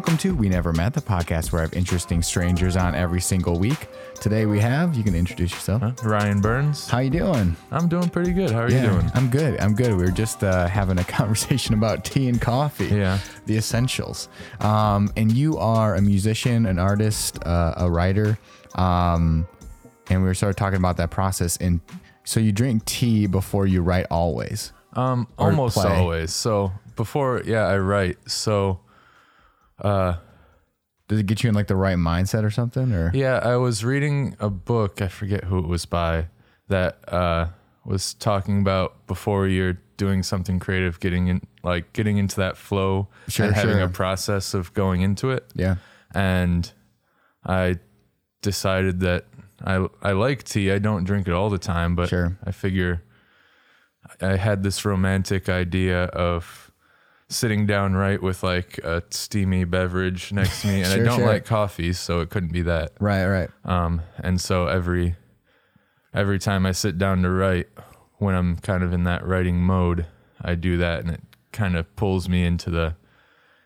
welcome to We Never Met, the podcast where I have interesting strangers on every single week. Today we have, you can introduce yourself. Huh? Ryan Burns. How you doing? I'm doing pretty good. How are you doing? I'm good. I'm good. We were just uh, having a conversation about tea and coffee. Yeah. The essentials. Um, and you are a musician, an artist, uh, a writer. Um, and we were sort of talking about that process. And so you drink tea before you write always. Um, almost play. always. So before, yeah, I write. So, uh, Does it get you in like the right mindset or something? Or yeah, I was reading a book. I forget who it was by that uh, was talking about before you're doing something creative, getting in, like getting into that flow Sure, and having sure. a process of going into it. yeah. and I decided that I I like tea. I don't drink it all the time, but Sure. I figure I had this romantic idea of sitting down right with like a steamy beverage next to me, and Sure, I don't sure. like coffee, so it couldn't be that. Right, right. Um, and so every every time I sit down to write, when I'm kind of in that writing mode, I do that, and it kind of pulls me into the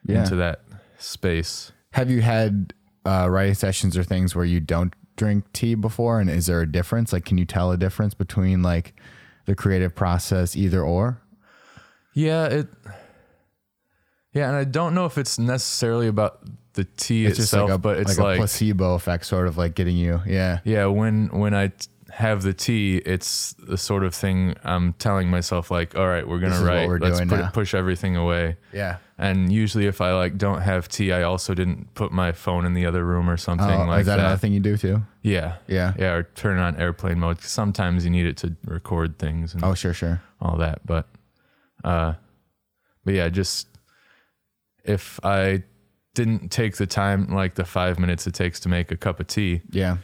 Yeah. into that space. Have you had uh, writing sessions or things where you don't drink tea before? And is there a difference? Like, can you tell a difference between like the creative process, either or? Yeah, it. Yeah, and I don't know if it's necessarily about the tea It's itself, like a, but it's like, like, a placebo effect, sort of like getting you. Yeah. yeah, when when I t- have the tea, it's the sort of thing I'm telling myself like, all right, we're gonna is what write. we're Let's doing put now." it, push everything away. Yeah. And usually, if I like don't have tea, I also didn't put my phone in the other room or something Oh, like is that, that. another thing you do too? Yeah, Yeah. yeah, or turn on airplane mode. Sometimes you need it to record things and Oh, sure, sure. all that. But, uh, but yeah, just if I didn't take the time, like the five minutes it takes to make a cup of tea, Yeah.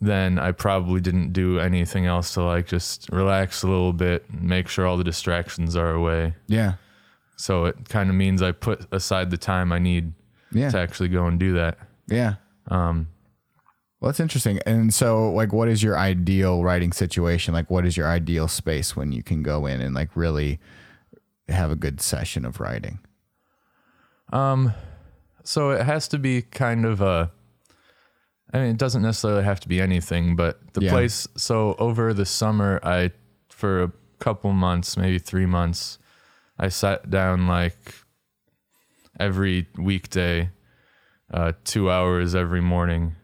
then I probably didn't do anything else to like just relax a little bit, make sure all the distractions are away. Yeah. So it kind of means I put aside the time I need Yeah. to actually go and do that. Yeah. Um, Well, that's interesting. And so, like, what is your ideal writing situation? Like, what is your ideal space when you can go in and like really have a good session of writing? Um, so it has to be kind of a. I mean, it doesn't necessarily have to be anything, but the Yeah. place. So over the summer, I, for a couple months, maybe three months, I sat down like every weekday, uh, two hours every morning,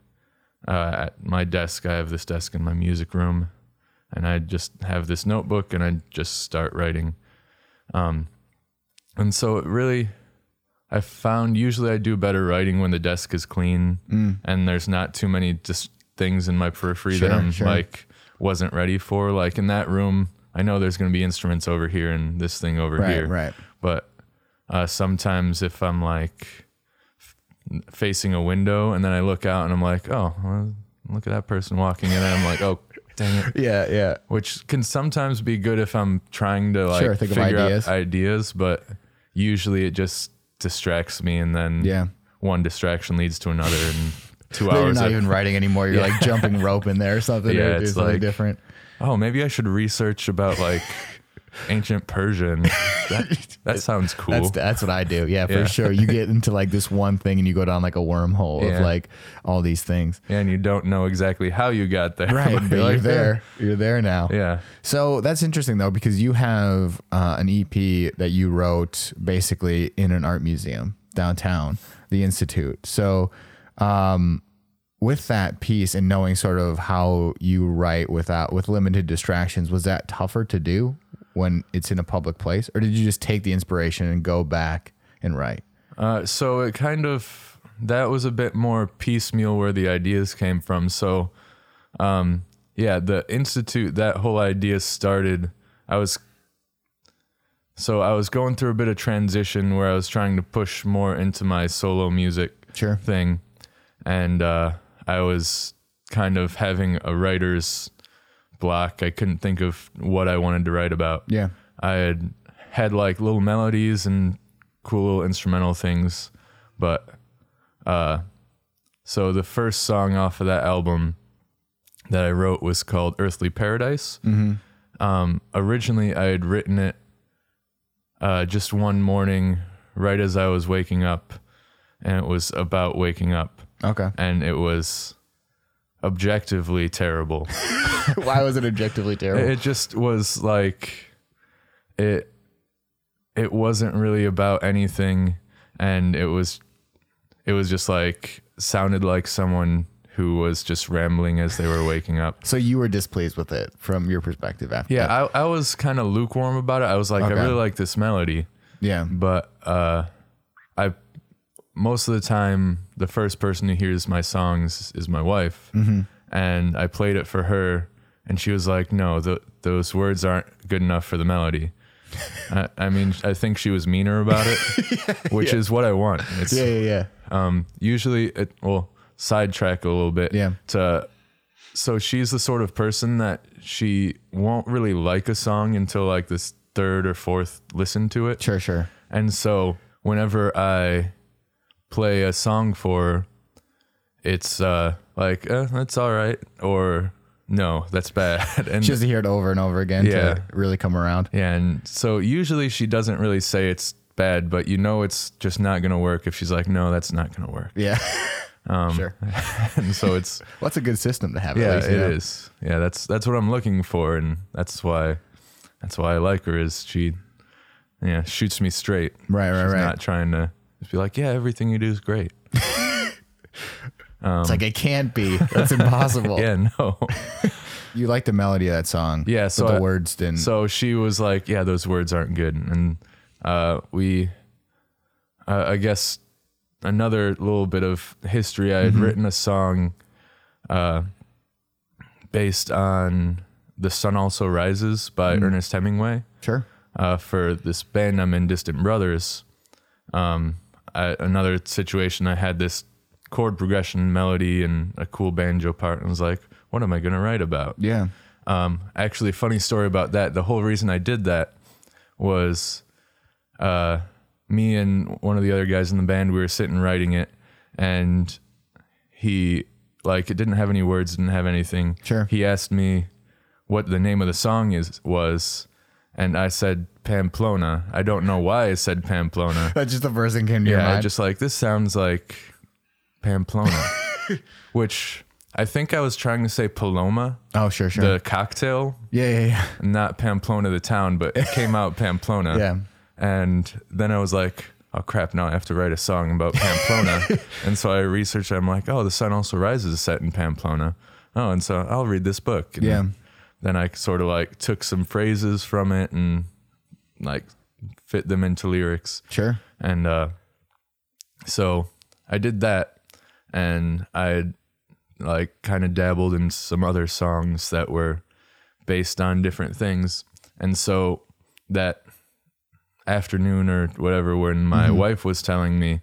uh, at my desk. I have this desk in my music room, and I just have this notebook, and I just start writing. Um, and so it really I found usually I do better writing when the desk is clean and there's not too many just things in my periphery Sure, that I'm sure. like wasn't ready for. Like in that room, I know there's going to be instruments over here and this thing over Right, here. right. But uh, sometimes if I'm like f- facing a window and then I look out and I'm like, oh, well, look at that person walking in, and I'm like, oh, dang it Yeah, yeah. which can sometimes be good if I'm trying to like Sure, figure ideas. out ideas, but usually it just distracts me, and then Yeah. one distraction leads to another, and two hours. you're not of- even writing anymore. You're like jumping rope in there or something. Yeah, it's something like- different. oh, maybe I should research about like ancient Persian. That, that sounds cool. That's that's what I do. Yeah, for Yeah. sure. You get into like this one thing and you go down like a wormhole of like all these things. and you don't know exactly how you got there. Right, but but you're you're there. You're there now. Yeah. So that's interesting though because you have uh, an EP that you wrote basically in an art museum downtown, the Institute. So um, with that piece and knowing sort of how you write without with limited distractions, was that tougher to do when it's in a public place, or did you just take the inspiration and go back and write? Uh, so it kind of that was a bit more piecemeal where the ideas came from. So, um, yeah, the institute that whole idea started. I was so I was going through a bit of transition where I was trying to push more into my solo music Sure. thing, and uh, I was kind of having a writer's block. I couldn't think of what I wanted to write about. Yeah. I had had like little melodies and cool little instrumental things, but uh, so the first song off of that album that I wrote was called "Earthly Paradise." Um, originally, I had written it uh, just one morning, right as I was waking up, and it was about waking up, Okay. and it was objectively terrible. Why was it objectively terrible? It just was like it it wasn't really about anything and it was it was just like sounded like someone who was just rambling as they were waking up. so you were displeased with it from your perspective after Yeah, that? I, I was kind of lukewarm about it. I was like, Okay. I really like this melody, yeah. but uh, most of the time the first person who hears my songs is my wife, Mm-hmm. and I played it for her, and she was like, "No, th those words aren't good enough for the melody." I, I mean, I think she was meaner about it, which is what I want. It's Yeah, yeah, yeah. um, usually it will sidetrack a little bit. Yeah. To so she's the sort of person that she won't really like a song until like this third or fourth listen to it. Sure, sure. And so whenever I play a song for it's uh like eh, that's all right or no, that's bad. And She has to hear it over and over again Yeah. to really come around. yeah, and so usually she doesn't really say it's bad, but you know it's just not gonna work if she's like, no, that's not gonna work. Yeah. Um, sure. and so it's Well, that's a good system to have. yeah, at least, it you know? is. Yeah, that's that's what I'm looking for, and that's why that's why I like her. Is she, yeah, shoots me straight. Right, right, She's right. Not trying to just be like, yeah, everything you do is great. it's like it can't be. That's impossible. Yeah, no. You like the melody of that song. Yeah, but so the I- words didn't. So she was like, yeah, those words aren't good, and uh, we, uh, I guess, another little bit of history. I had Mm-hmm. written a song, uh, based on "The Sun Also Rises" by Mm. Ernest Hemingway. sure. uh, for this band I'm in, Distant Brothers. Um, I, another situation, I had this chord progression, melody, and a cool banjo part, and was like, "What am I going to write about?" Yeah. Um, actually, funny story about that. The whole reason I did that was uh, me and one of the other guys in the band. We were sitting writing it, and he like it didn't have any words, didn't have anything. Sure. He asked me what the name of the song is was, and I said Pamplona. I don't know why I said Pamplona. That's just the first thing came to your Yeah, I mind. just like this sounds like Pamplona, which I think I was trying to say Paloma, oh, sure, sure. the cocktail, yeah, yeah, yeah. not Pamplona the town, but it came out Pamplona. Yeah. And then I was like, oh crap, now I have to write a song about Pamplona. and so I researched, I'm like, oh, The Sun Also Rises is set in Pamplona. Oh, and so I'll read this book. And Yeah. Then I sort of like took some phrases from it and like fit them into lyrics. Sure. And uh, so I did that, and I like kind of dabbled in some other songs that were based on different things. And so that afternoon or whatever, when my Mm-hmm. wife was telling me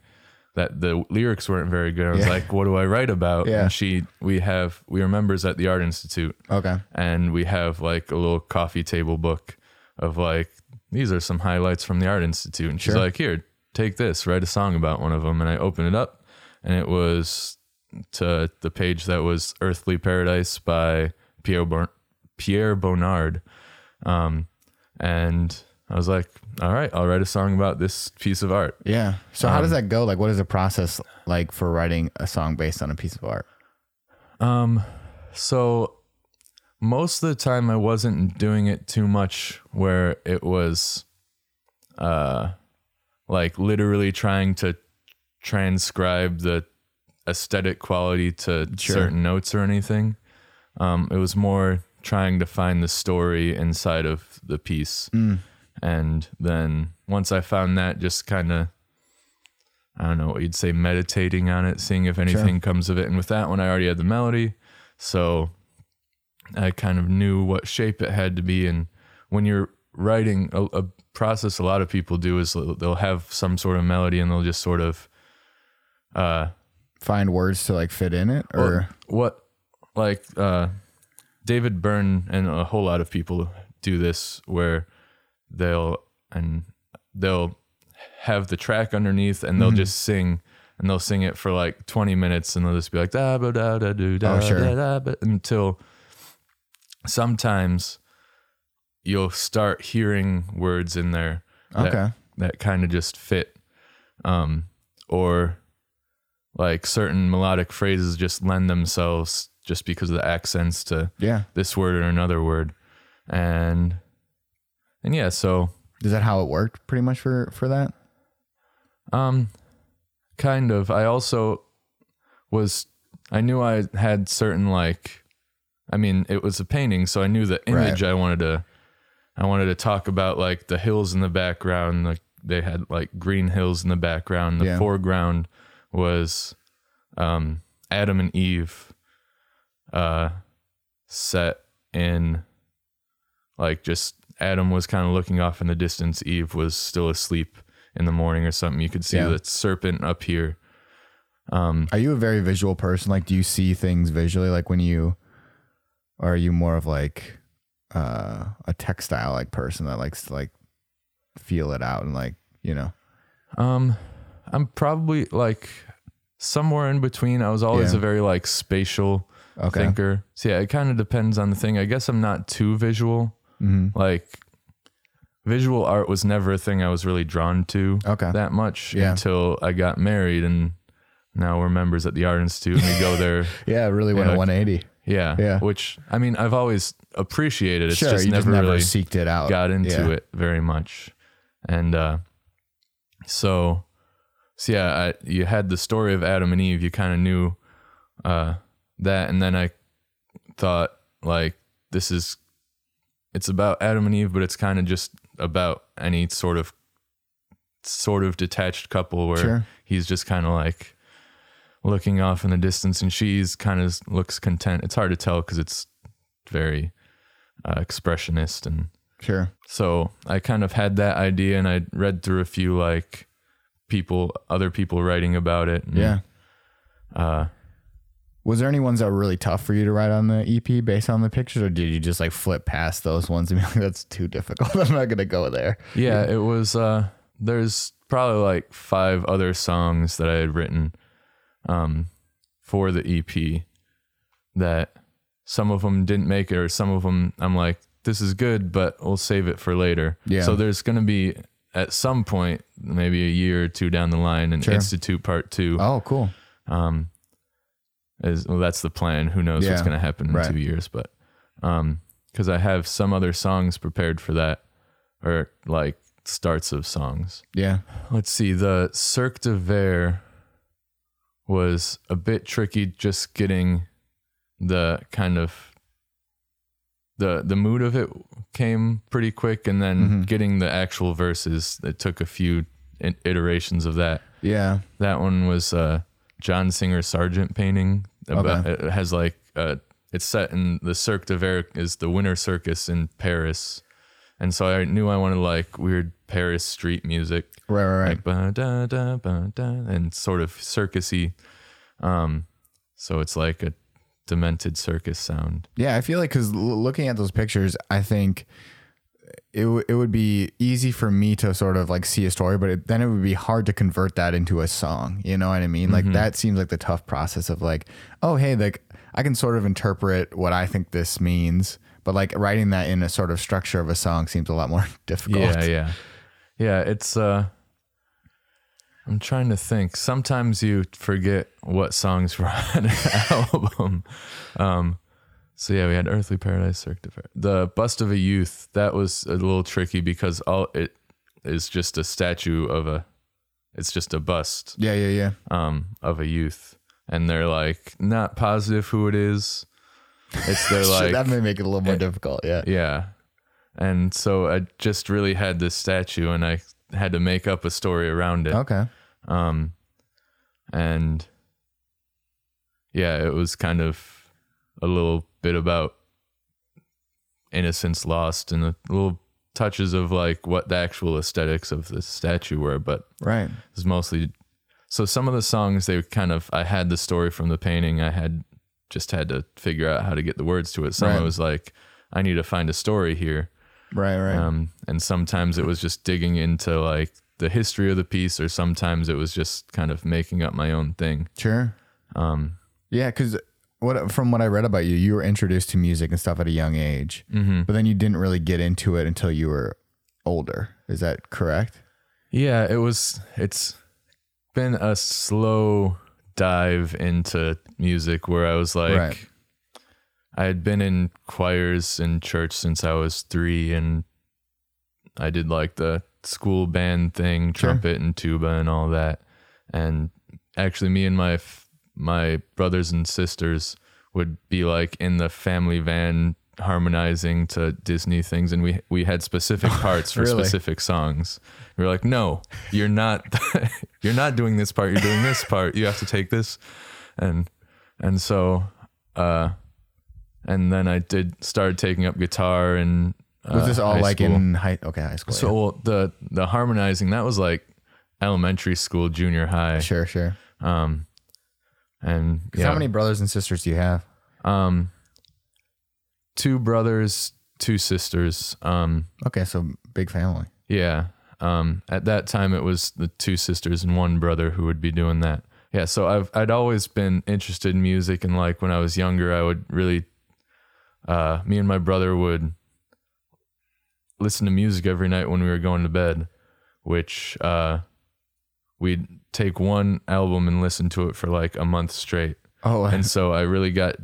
that the lyrics weren't very good, I was Yeah. like, "What do I write about?" Yeah. And she, we have, we are members at the Art Institute, Okay. and we have like a little coffee table book of like these are some highlights from the art institute and she's Sure. like here take this write a song about one of them and i open it up and it was to the page that was earthly paradise by pierre, Bon- pierre bonnard um, and i was like all right i'll write a song about this piece of art Yeah. So how Um, does that go? Like, what is the process like for writing a song based on a piece of art? Um, so most of the time I wasn't doing it too much where it was uh like literally trying to transcribe the aesthetic quality to Sure. certain notes or anything. Um, it was more trying to find the story inside of the piece. And then once I found that, just kind of, I don't know what you'd say, meditating on it, seeing if anything comes of it. And with that one, I already had the melody. So I kind of knew what shape it had to be. And when you're writing, a, a process a lot of people do is they'll they'll have some sort of melody and they'll just sort of, uh, Find words to like fit in it, or what like uh David Byrne and a whole lot of people do this where they'll and they'll have the track underneath and they'll Mm-hmm. just sing and they'll sing it for like 20 minutes and they'll just be like da ba da da do da Oh, sure. da da until sometimes you'll start hearing words in there that, Okay. that kind of just fit um or like certain melodic phrases just lend themselves just because of the accents to Yeah. this word or another word. And and yeah, so Is that how it worked pretty much for for that? um kind of. I also was I knew I had certain like I mean, it was a painting, so I knew the image I wanted to I wanted to talk about like the hills in the background, like they had like green hills in the background. The Yeah. foreground was um Adam and Eve uh set in like just Adam was kind of looking off in the distance, Eve was still asleep in the morning or something. You could see Yeah. the serpent up here. Um Are you a very visual person? Like, do you see things visually? Like when you, or are you more of like uh, a textile like person that likes to like feel it out and like you know? Um, I'm probably like somewhere in between. I was always Yeah. a very like spatial Okay. thinker. So yeah, it kind of depends on the thing. I guess I'm not too visual. Hmm Like visual art was never a thing I was really drawn to Okay. that much Yeah. until I got married and now we're members at the Art Institute and we go there. yeah, it really went a 180. Yeah. Yeah. Which I mean, I've always appreciated. It's sure, just you never just never really seeked it out. got into Yeah. it very much. And uh so so yeah, I, you had the story of Adam and Eve, you kind of knew uh that and then I thought like this is it's about Adam and Eve, but it's kind of just about any sort of sort of detached couple where Sure. he's just kind of like looking off in the distance and she's kind of looks content. It's hard to tell cuz it's very uh, expressionist and Sure. so I kind of had that idea and I read through a few like people, other people writing about it. and, Yeah. Uh, Was there any ones that were really tough for you to write on the EP based on the pictures, or did you just like flip past those ones and be like, "That's too difficult. I'm not gonna go there." yeah, it was, uh, there's probably like five other songs that I had written, um, for the EP that some of them didn't make it or some of them I'm like, this is good, but we'll save it for later. Yeah. So there's going to be at some point, maybe a year or two down the line, an Sure. Institute part two. Oh, cool. um is well that's the plan who knows what's Yeah, going to happen in right. two years but um because i have some other songs prepared for that or like starts of songs Yeah. let's see the cirque d'hiver was a bit tricky just getting the kind of the the mood of it came pretty quick and then Mm-hmm. getting the actual verses it took a few i- iterations of that Yeah. that one was uh, John Singer Sargent painting. About, It has like uh, it's set in the Cirque d'Hiver is the Winter Circus in Paris, and so I knew I wanted like weird Paris street music, Right. Right. Right. like ba da da ba da, and sort of circusy. Um, so it's like a demented circus sound. Yeah, I feel like because looking at those pictures, I think it w- it would be easy for me to sort of like see a story, but it, then it would be hard to convert that into a song. You know what I mean? Like that seems like the tough process of like, oh hey, like I can sort of interpret what I think this means, but like writing that in a sort of structure of a song seems a lot more difficult. Yeah, yeah, yeah. It's uh, I'm trying to think. Sometimes you forget what songs were on an album. Um, so yeah, we had Earthly Paradise, Cirque d'Hiver. The Bust of a Youth. That was a little tricky because all it is just a statue of a. It's just a bust yeah, yeah, yeah. um, of a youth, and they're like not positive who it is. It's they're like that may make it a little more difficult. Yeah. yeah. And so I just really had this statue and I had to make up a story around it. Okay. Um and yeah, it was kind of a little bit about innocence lost and a little touches of like what the actual aesthetics of the statue were, but Right. it was mostly so some of the songs they kind of I had the story from the painting. I had just had to figure out how to get the words to it. Some Right. it was like I need to find a story here. Right. Right. Um, and sometimes it was just digging into like the history of the piece, or sometimes it was just kind of making up my own thing. Sure. Um, Yeah, because what from what I read about you, you were introduced to music and stuff at a young age, mhm. but then you didn't really get into it until you were older. Is that correct? Yeah, it was. It's been a slow dive into music where I was like, Right. I had been in choirs in church since I was three, and I did like the school band thing, Sure. trumpet and tuba and all that. And actually, me and my my brothers and sisters would be like in the family van harmonizing to Disney things, and we we had specific parts for Really? specific songs. We were like, no, you're not you're not doing this part. You're doing this part. You have to take this, and and so. uh and then I did started taking up guitar and uh, Was this all like school. in high? Okay, high school. so well, the the harmonizing that was like elementary school, junior high, sure, sure. um, and yeah, How many brothers and sisters do you have? um, two brothers, two sisters, um, Okay, so big family. yeah. Um, at that time, it was the two sisters and one brother who would be doing that. Yeah, so I've I'd always been interested in music, and like when I was younger, I would really, uh, me and my brother would listen to music every night when we were going to bed, which uh, we'd take one album and listen to it for like a month straight, Oh, and so I really got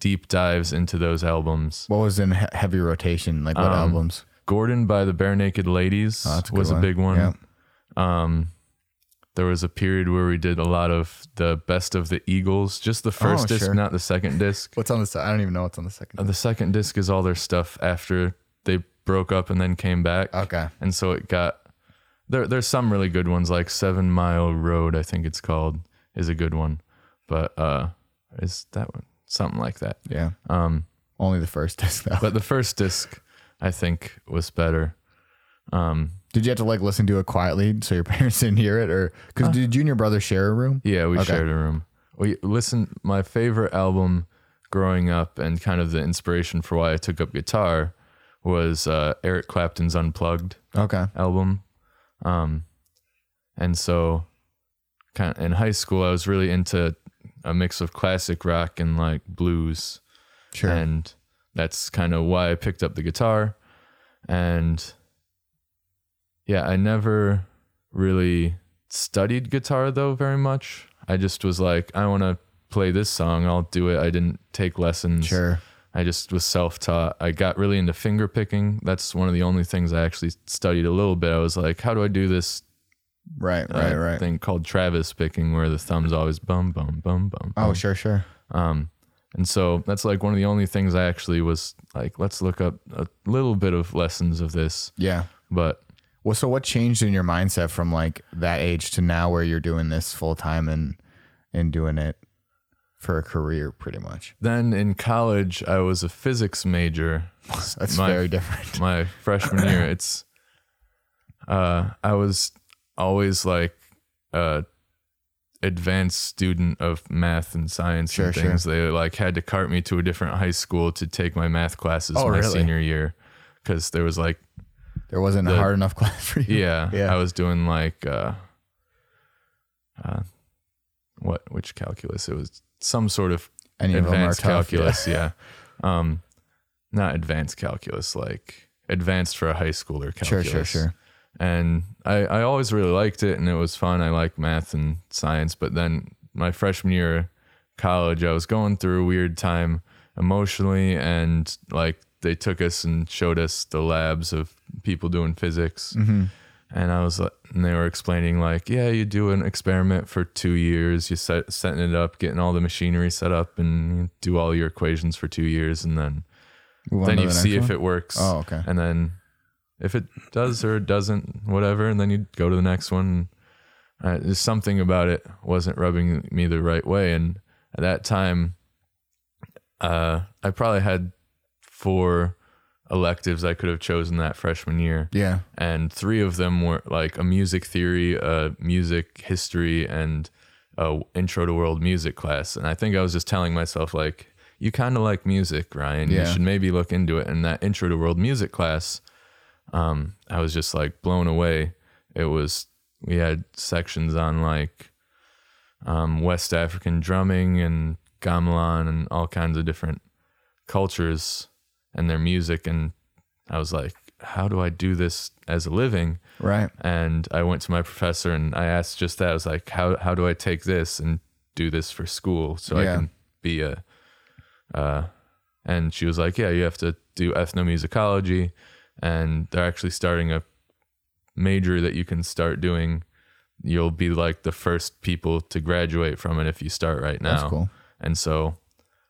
deep dives into those albums. what was in he- heavy rotation? Like what Um, albums? Gordon by the Barenaked Ladies Oh, a was a big one. Yeah. Um, there was a period where we did a lot of the best of the Eagles, just the first Oh, disc, sure. not the second disc. What's on the side? I don't even know what's on the second. Uh, the second disc is all their stuff after they broke up and then came back, okay. and so it got there. There's some really good ones, like Seven Mile Road, I think it's called, is a good one, but uh, is that one something like that? Yeah. Um, Only the first disc though. but the first disc, I think, was better. Um, Did you have to like listen to it quietly so your parents didn't hear it, or because did you and your brother share a room? Yeah, we Okay. shared a room. We listen. My favorite album growing up, and kind of the inspiration for why I took up guitar, was uh, Eric Clapton's Unplugged Okay. album. Um, and so, kind of in high school, I was really into a mix of classic rock and like blues, Sure. and that's kind of why I picked up the guitar. And yeah, I never really studied guitar though very much. I just was like, I want to play this song, I'll do it. I didn't take lessons. sure. I just was self taught. I got really into finger picking. That's one of the only things I actually studied a little bit. I was like, how do I do this Right. uh, Right. Right. thing called Travis picking where the thumb's always bum, bum, bum, bum. Oh, bum. sure. Sure. Um, and so that's like one of the only things I actually was like, let's look up a little bit of lessons of this. Yeah. But Well, so what changed in your mindset from like that age to now where you're doing this full time and and doing it for a career pretty much? then in college, I was a physics major. That's My- very different. my freshman year it's uh i was always like a advanced student of math and science Sure, and sure. things they like had to cart me to a different high school to take my math classes Oh, my really? senior year because there was like There wasn't a hard enough class for you. yeah, Yeah. i was doing like uh uh what which calculus it was some sort of Any of advanced tough. calculus yeah. um not advanced calculus like advanced for a high schooler Sure. calculus Sure. Sure. and I, I always really liked it and it was fun i like math and science but then my freshman year of college i was going through a weird time emotionally and like they took us and showed us the labs of people doing physics Mm-hmm. And i was like and they were explaining like yeah you do an experiment for two years. You set setting it up getting all the machinery set up and you do all your equations for two years and then Move then you the see if it works. Oh, okay. and then if it does or it doesn't whatever and then you go to the next one. Uh, there's something about it wasn't rubbing me the right way and at that time uh, i probably had four electives i could have chosen that freshman year. Yeah. and three of them were like a music theory a music history and a intro to world music class. And i think i was just telling myself like you kind of like music ryan. Yeah. you should maybe look into it. And that intro to world music class um, i was just like blown away. It was we had sections on like um, west african drumming and gamelan and all kinds of different cultures and their music and i was like how do i do this as a living Right. and I went to my professor and I asked just that. I was like, "How how do I take this and do this for school so I can be a uh and she was like, Yeah, you have to do ethnomusicology and they're actually starting a major that you can start doing. You'll be like the first people to graduate from it if you start right now. That's cool. And so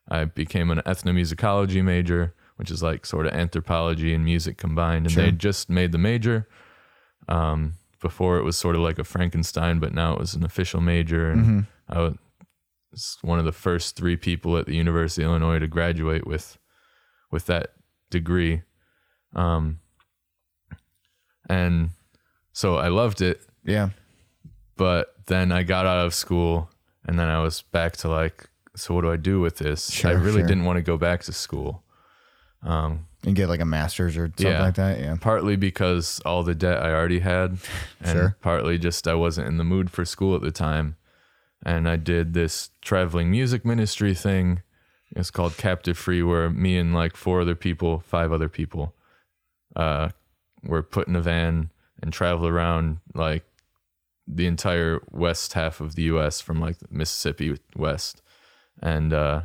I became an ethnomusicology major, which is like sort of anthropology and music combined. And Sure. they just made the major. Um, before it was sort of like a Frankenstein, but now it was an official major. And Mm-hmm. I was one of the first three people at the University of Illinois to graduate with with that degree. Um, and so I loved it Yeah. but then I got out of school and then I was back to like, so what do I do with this? I really sure. didn't want to go back to school. Um, And get like a master's or something Yeah. like that. Yeah. partly because all the debt I already had, and Sure. partly just I wasn't in the mood for school at the time. And I did this traveling music ministry thing. It's called Captive Free, where me and like four other people, five other people, uh, were put in a van and travel around like the entire west half of the U.S. from like Mississippi west, and uh,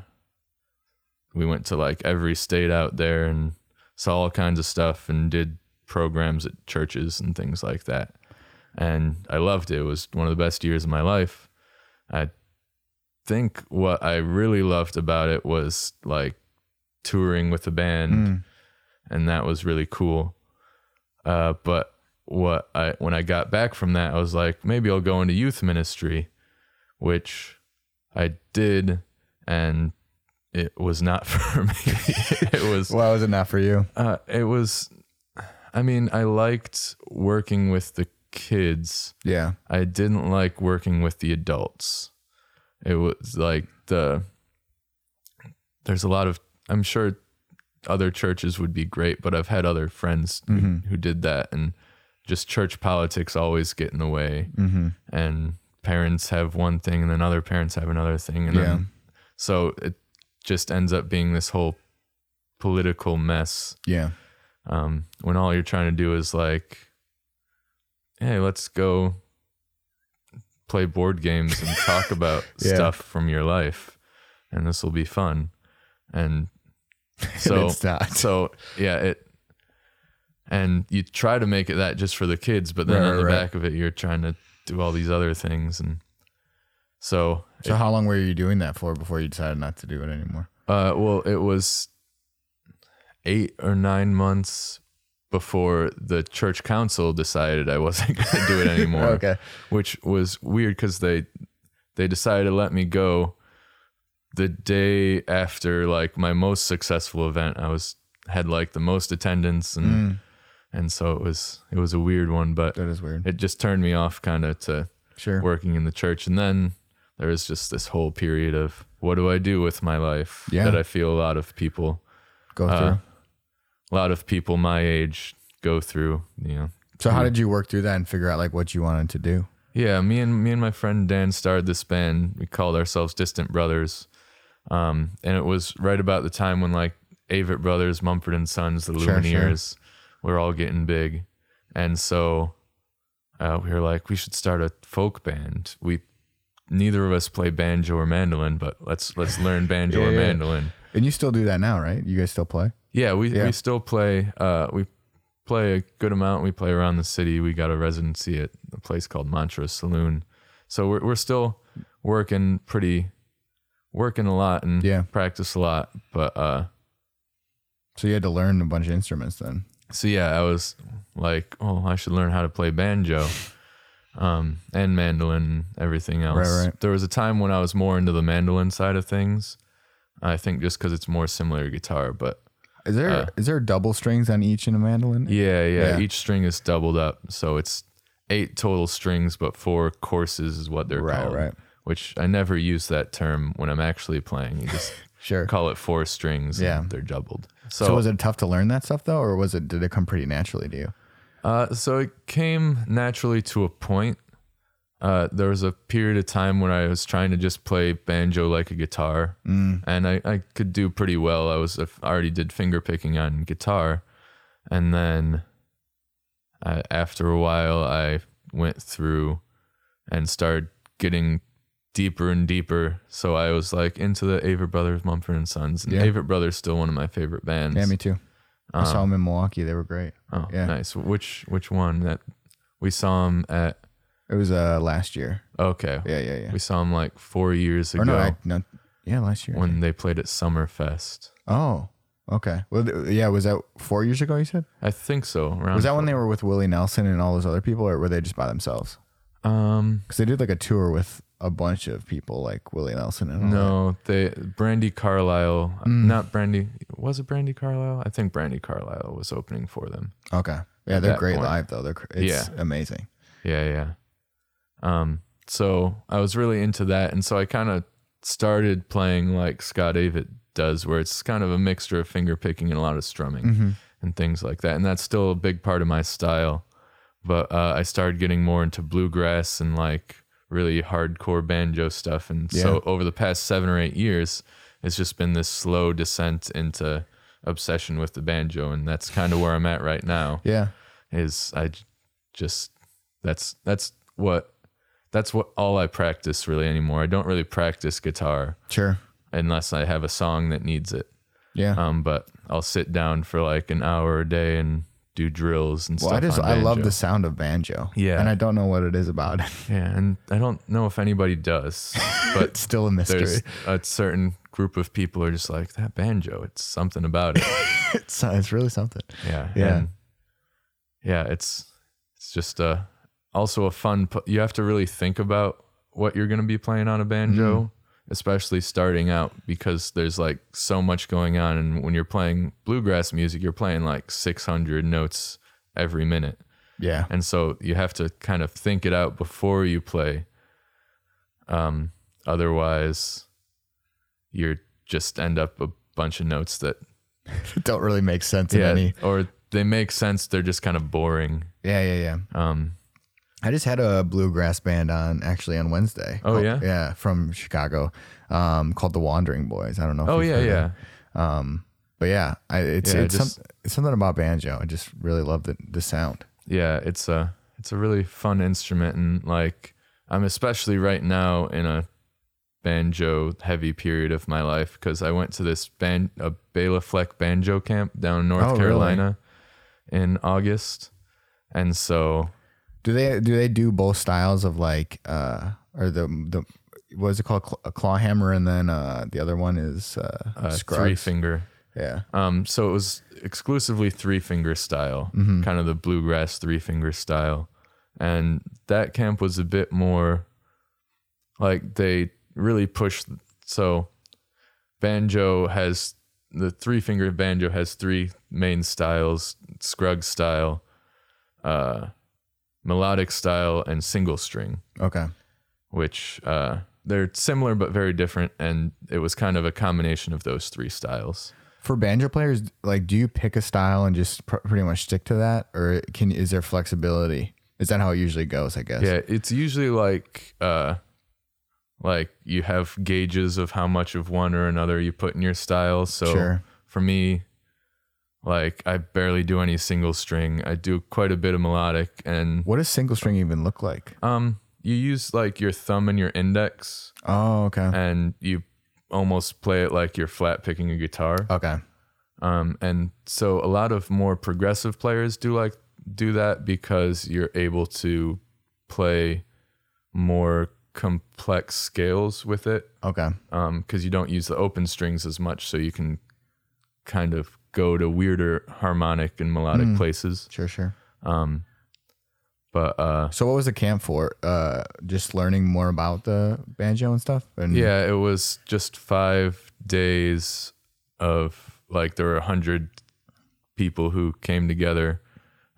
we went to like every state out there and saw all kinds of stuff and did programs at churches and things like that. And I loved it. It was one of the best years of my life. I think what I really loved about it was like touring with the band, Mm. and that was really cool. Uh, but what I when I got back from that, I was like, maybe I'll go into youth ministry, which I did, and it was not for me. it was Why was it not for you? uh, it was. I mean, I liked working with the kids. Yeah. I didn't like working with the adults. It was like the there's a lot of I'm sure other churches would be great, but I've had other friends who, Mhm. who did that and just church politics always get in the way Mm-hmm. and parents have one thing and then other parents have another thing and Yeah. then so it just ends up being this whole political mess Yeah. um, when all you're trying to do is like, hey, let's go play board games and talk about Yeah. stuff from your life, and this will be fun. And so, not. so yeah, it. And you try to make it that just for the kids, but then Right, on the right. back of it, you're trying to do all these other things, and so So how long were you doing that for before you decided not to do it anymore? Uh, well, it was eight or nine months before the church council decided I wasn't going to do it anymore. Okay. which was weird because they they decided to let me go the day after like my most successful event. I was had like the most attendance and Mm, and so it was it was a weird one, but that is weird. it just turned me off kind of to Sure. working in the church. And then there was just this whole period of what do I do with my life Yeah. that I feel a lot of people, Go uh, through. a lot of people my age go through. You know, So how did you work through that and figure out like what you wanted to do? yeah. Me and me and my friend Dan started this band. We called ourselves Distant Brothers, um, and it was right about the time when like Avett Brothers, Mumford and Sons, the Sure, sure. Lumineers, were all getting big, and so uh, we were like, we should start a folk band. We neither of us play banjo or mandolin, but let's let's learn banjo Yeah, or yeah. mandolin. And you still do that now, right? You guys still play? Yeah, we Yeah. we still play. Uh, we play a good amount. We play around the city. We got a residency at a place called Montrose Saloon, so we're we're still working pretty, working a lot and Yeah. practice a lot. But uh, So you had to learn a bunch of instruments then. so yeah, I was like, oh, I should learn how to play banjo, um, and mandolin, everything else. Right, right. There was a time when I was more into the mandolin side of things. I think just because it's more similar to guitar, but Is there is Uh, there double strings on each in a mandolin? Yeah, yeah, Yeah. Each string is doubled up, so it's eight total strings, but four courses is what they're Right, called. right. right. Which I never use that term when I'm actually playing. You just Sure. call it four strings. and Yeah. they're doubled. So, So, was it tough to learn that stuff though, or was it did it come pretty naturally to you? Uh, so it came naturally to a point. Uh, there was a period of time when I was trying to just play banjo like a guitar, Mm. and I, I could do pretty well. I was I already did finger picking on guitar, and then uh, after a while, I went through and started getting deeper and deeper. So I was like into the Avett Brothers, Mumford and Sons, and Yeah. Avett Brothers still one of my favorite bands. Yeah, me too. I saw them in Milwaukee. They were great. oh, yeah. nice. Which which one that we saw them at? It was uh last year. Okay, Yeah, yeah, yeah. we saw them like four years ago Or no, I, no, yeah, last year. when they played at Summerfest. oh, okay. Well, th- yeah, was that four years ago? You said I think so. Around was that when they were with Willie Nelson and all those other people, or were they just by themselves? um Because they did like a tour with a bunch of people, like Willie Nelson and all that. no they Brandi Carlile Mm. not Brandi was it Brandi Carlile I think Brandi Carlile was opening for them Okay. Yeah, At they're that great point. live though. They're cr- it's Yeah. amazing. Yeah, yeah. Um, so I was really into that, and so I kind of started playing like Scott Avett does, where it's kind of a mixture of finger picking and a lot of strumming Mm-hmm. and things like that, and that's still a big part of my style. But uh, I started getting more into bluegrass and like really hardcore banjo stuff, and so over the past seven or eight years, it's just been this slow descent into obsession with the banjo, and that's kind of where I'm at right now Yeah. is I just that's that's what that's what all I practice really anymore. I don't really practice guitar Sure. unless I have a song that needs it. Yeah. Um, but I'll sit down for like an hour a day and do drills and well, stuff. I just I love the sound of banjo. Yeah. And I don't know what it is about it. Yeah, and I don't know if anybody does, but it's still a mystery. there's a certain group of people are just like that banjo. It's something about it. it's uh, it's really something. Yeah. Yeah. and yeah, it's it's just uh also a fun you have to really think about what you're going to be playing on a banjo, Mm-hmm. Especially starting out because there's like so much going on and when you're playing bluegrass music, you're playing like 600 notes every minute. Yeah. And so you have to kind of think it out before you play. Um otherwise you're just end up a bunch of notes that don't really make sense in yeah, any. or they make sense. They're just kind of boring. Yeah, yeah, yeah. Um, I just had a bluegrass band on actually on Wednesday. Oh, Called- yeah? yeah, from Chicago, um, called the Wandering Boys. I don't know. If oh yeah, yeah. Um, but yeah, I, it's Yeah, it's, just- some, it's something about banjo. I just really love the the sound. yeah. It's a it's a really fun instrument, and like I'm especially right now in a banjo heavy period of my life because I went to this band a Bela Fleck banjo camp down in North Oh, really? Carolina in August, and so Do they do they do both styles of like uh or the the what is it called Cl- a claw hammer and then uh the other one is uh, uh, three finger. Yeah. Um, so it was exclusively three finger style, Mm-hmm. kind of the bluegrass three finger style. And that camp was a bit more like they really pushed. So banjo has the three finger banjo has three main styles Scruggs style, uh, melodic style, and single string Okay. which uh, they're similar but very different. And it was kind of a combination of those three styles. For banjo players, like, do you pick a style and just pr- pretty much stick to that, or can is there flexibility? Is that how it usually goes? I guess. Yeah, it's usually like uh, like you have gauges of how much of one or another you put in your style. So Sure. for me, like I barely do any single string. I do quite a bit of melodic, and What does single string even look like? um, you use like your thumb and your index, Oh, okay. and you almost play it like you're flat picking a guitar. Okay. Um, and so a lot of more progressive players do like do that because you're able to play more complex scales with it Okay. Um, because you don't use the open strings as much, so you can kind of go to weirder harmonic and melodic places. Sure. Sure. Um, but uh, So, what was the camp for? Uh, just learning more about the banjo and stuff. And yeah, it was just five days of like there were a hundred people who came together.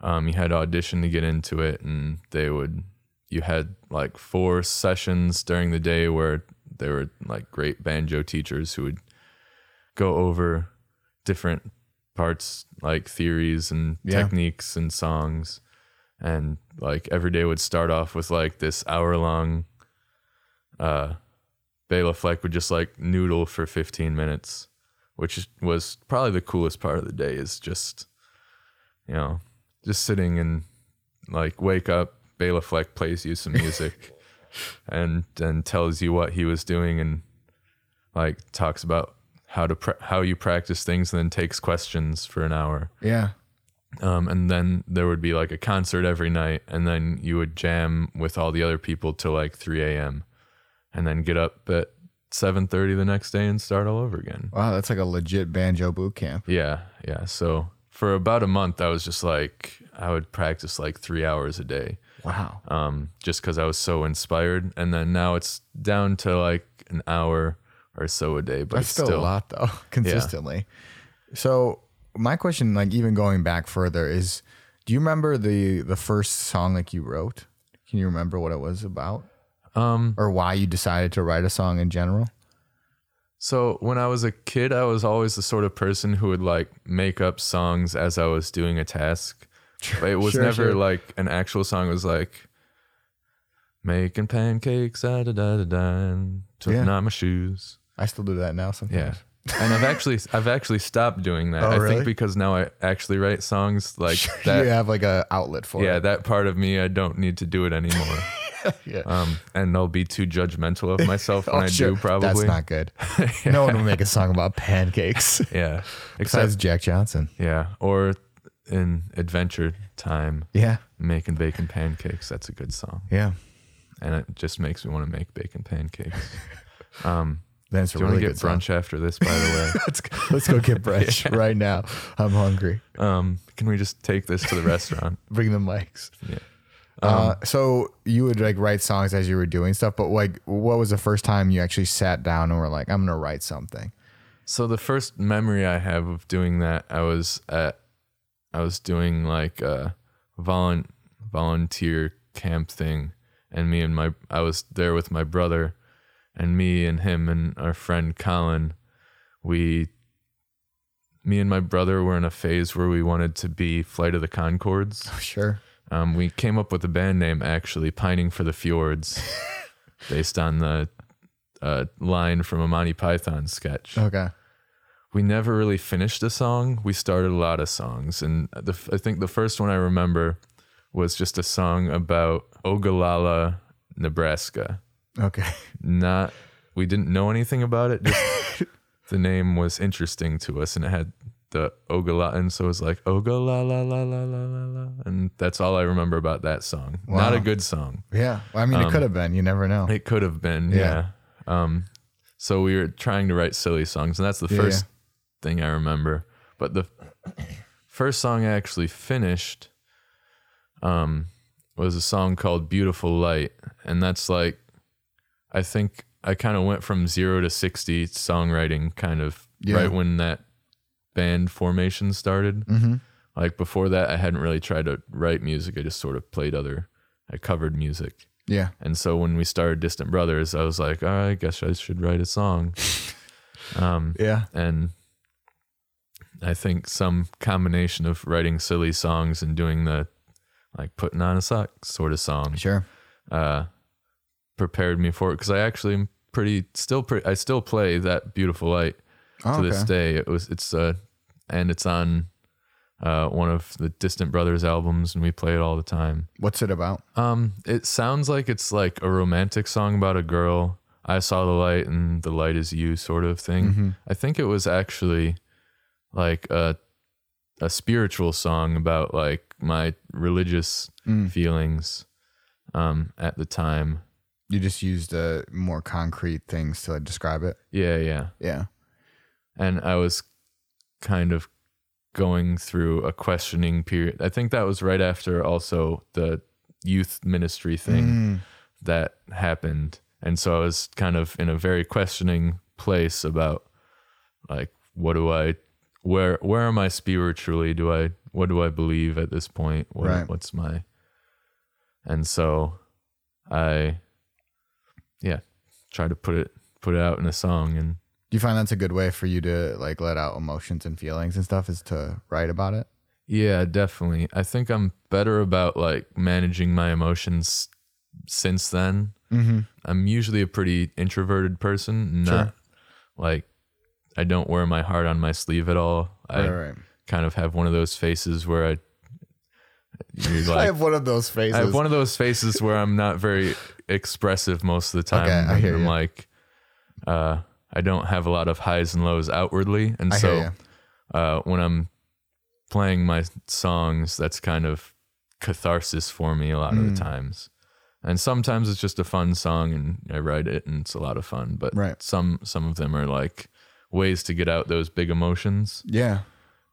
Um, you had to audition to get into it, and they would. You had like four sessions during the day where there were like great banjo teachers who would go over different parts, like theories and Yeah. techniques and songs, and like every day would start off with like this hour long. Uh, Bela Fleck would just like noodle for 15 minutes, which was probably the coolest part of the day is just, you know, just sitting and like wake up, Bela Fleck plays you some music and and tells you what he was doing and like talks about how to pra- how you practice things and then takes questions for an hour. Yeah. Um, and then there would be like a concert every night, and then you would jam with all the other people till like 3 a.m. and then get up at 7:30 the next day and start all over again. Wow, that's like a legit banjo boot camp. Yeah, yeah. So for about a month, I was just like I would practice like three hours a day, Wow. um, just because I was so inspired. And then now it's down to like an hour or so a day, but That's still, still, a lot though, consistently. So my question, like even going back further, is do you remember the the first song like you wrote? Can you remember what it was about? Um, Or why you decided to write a song in general? So when I was a kid, I was always the sort of person who would like make up songs as I was doing a task. But it was Sure, never sure. like an actual song. It was like making pancakes, da da da da da, and took Yeah. my shoes. I still do that now sometimes. Yeah. And I've actually I've actually stopped doing that. Oh, I really? think because now I actually write songs like that. you have like a outlet for yeah, it. that part of me I don't need to do it anymore. Yeah. um, and I'll be too judgmental of myself when Oh, I sure. do. Probably That's not good. No one will make a song about pancakes. Yeah. Besides Except Jack Johnson. yeah, or in Adventure Time, Yeah. making bacon pancakes. That's a good song, Yeah. and it just makes me want to make bacon pancakes. Um, A do you really want to get brunch after this? By the way? let's, let's go get brunch right now. I'm hungry. um, can we just take this to the restaurant? Bring the mics. Yeah. Uh, so you would like write songs as you were doing stuff, but like, what was the first time you actually sat down and were like, "I'm gonna write something"? So the first memory I have of doing that, I was at, I was doing like a volun, volunteer camp thing, and me and my, I was there with my brother, and me and him and our friend Colin, we, me and my brother were in a phase where we wanted to be Flight of the Conchords. Sure. Um, we came up with a band name actually, Pining for the Fjords, based on the uh, line from a Monty Python sketch Okay. we never really finished a song. We started a lot of songs, and the, I think the first one I remember was just a song about Ogallala, Nebraska. Okay. Not we didn't know anything about it. Just the name was interesting to us, and it had the Ogallala, and so it was like Ogallala, la la la la la la, and that's all I remember about that song. Not a good song. Yeah. Well, I mean, it could have been. You never know. It could have been, Yeah. yeah. Um, so we were trying to write silly songs, and that's the Yeah, first thing I remember. But the first song I actually finished, um, was a song called "Beautiful Light," and that's like, I think I kind of went from zero to sixty songwriting, kind of Yeah. right when that band formation started. Mm-hmm. Like before that, I hadn't really tried to write music. I just sort of played other, I covered music. Yeah. And so when we started Distant Brothers, I was like, all right, I guess I should write a song. Um, Yeah. and I think some combination of writing silly songs and doing the like putting on a sock sort of song Sure. uh, prepared me for it because I actually am pretty still pretty I still play that beautiful light Oh, to this day. It was it's uh and it's on uh, one of the Distant Brothers albums and we play it all the time. What's it about? Um, it sounds like it's like a romantic song about a girl. I saw the light and the light is you sort of thing. Mm-hmm. I think it was actually like a a spiritual song about like my religious Mm. feelings um at the time. You just used uh, more concrete things to describe it. Yeah, yeah. Yeah. And I was kind of going through a questioning period. I think that was right after also the youth ministry thing. Mm. that happened and so i was kind of in a very questioning place about like what do i where where am i spiritually do i what do i believe at this point what, Right. what's my and so i yeah try to put it put it out in a song and Do you find that's a good way for you to like let out emotions and feelings and stuff? Is to write about it? yeah definitely i think i'm better about like managing my emotions since then Mm-hmm. I'm usually a pretty introverted person, not Sure. like I don't wear my heart on my sleeve at all. I Right. Right. kind of have one of those faces where I you're I have one of those faces. I have one of those faces where I'm not very expressive most of the time. Okay, I hear I'm you. like, uh, I don't have a lot of highs and lows outwardly, and I so uh, when I'm playing my songs, that's kind of catharsis for me a lot of Mm. the times. And sometimes it's just a fun song, and I write it, and it's a lot of fun. But Right. some some of them are like ways to get out those big emotions. Yeah.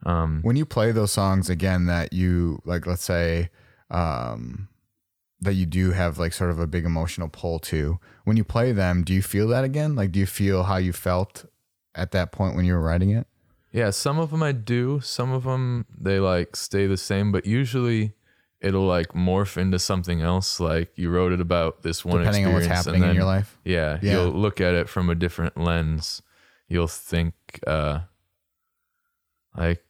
Um, When you play those songs again that you like let's say um that you do have like sort of a big emotional pull to, when you play them, do you feel that again? Like do you feel how you felt at that point when you were writing it? Yeah, some of them I do. Some of them they like stay the same, but usually it'll like morph into something else. Like you wrote it about this one Depending on what's happening in your life. Yeah, Yeah. you'll look at it from a different lens. You'll think uh like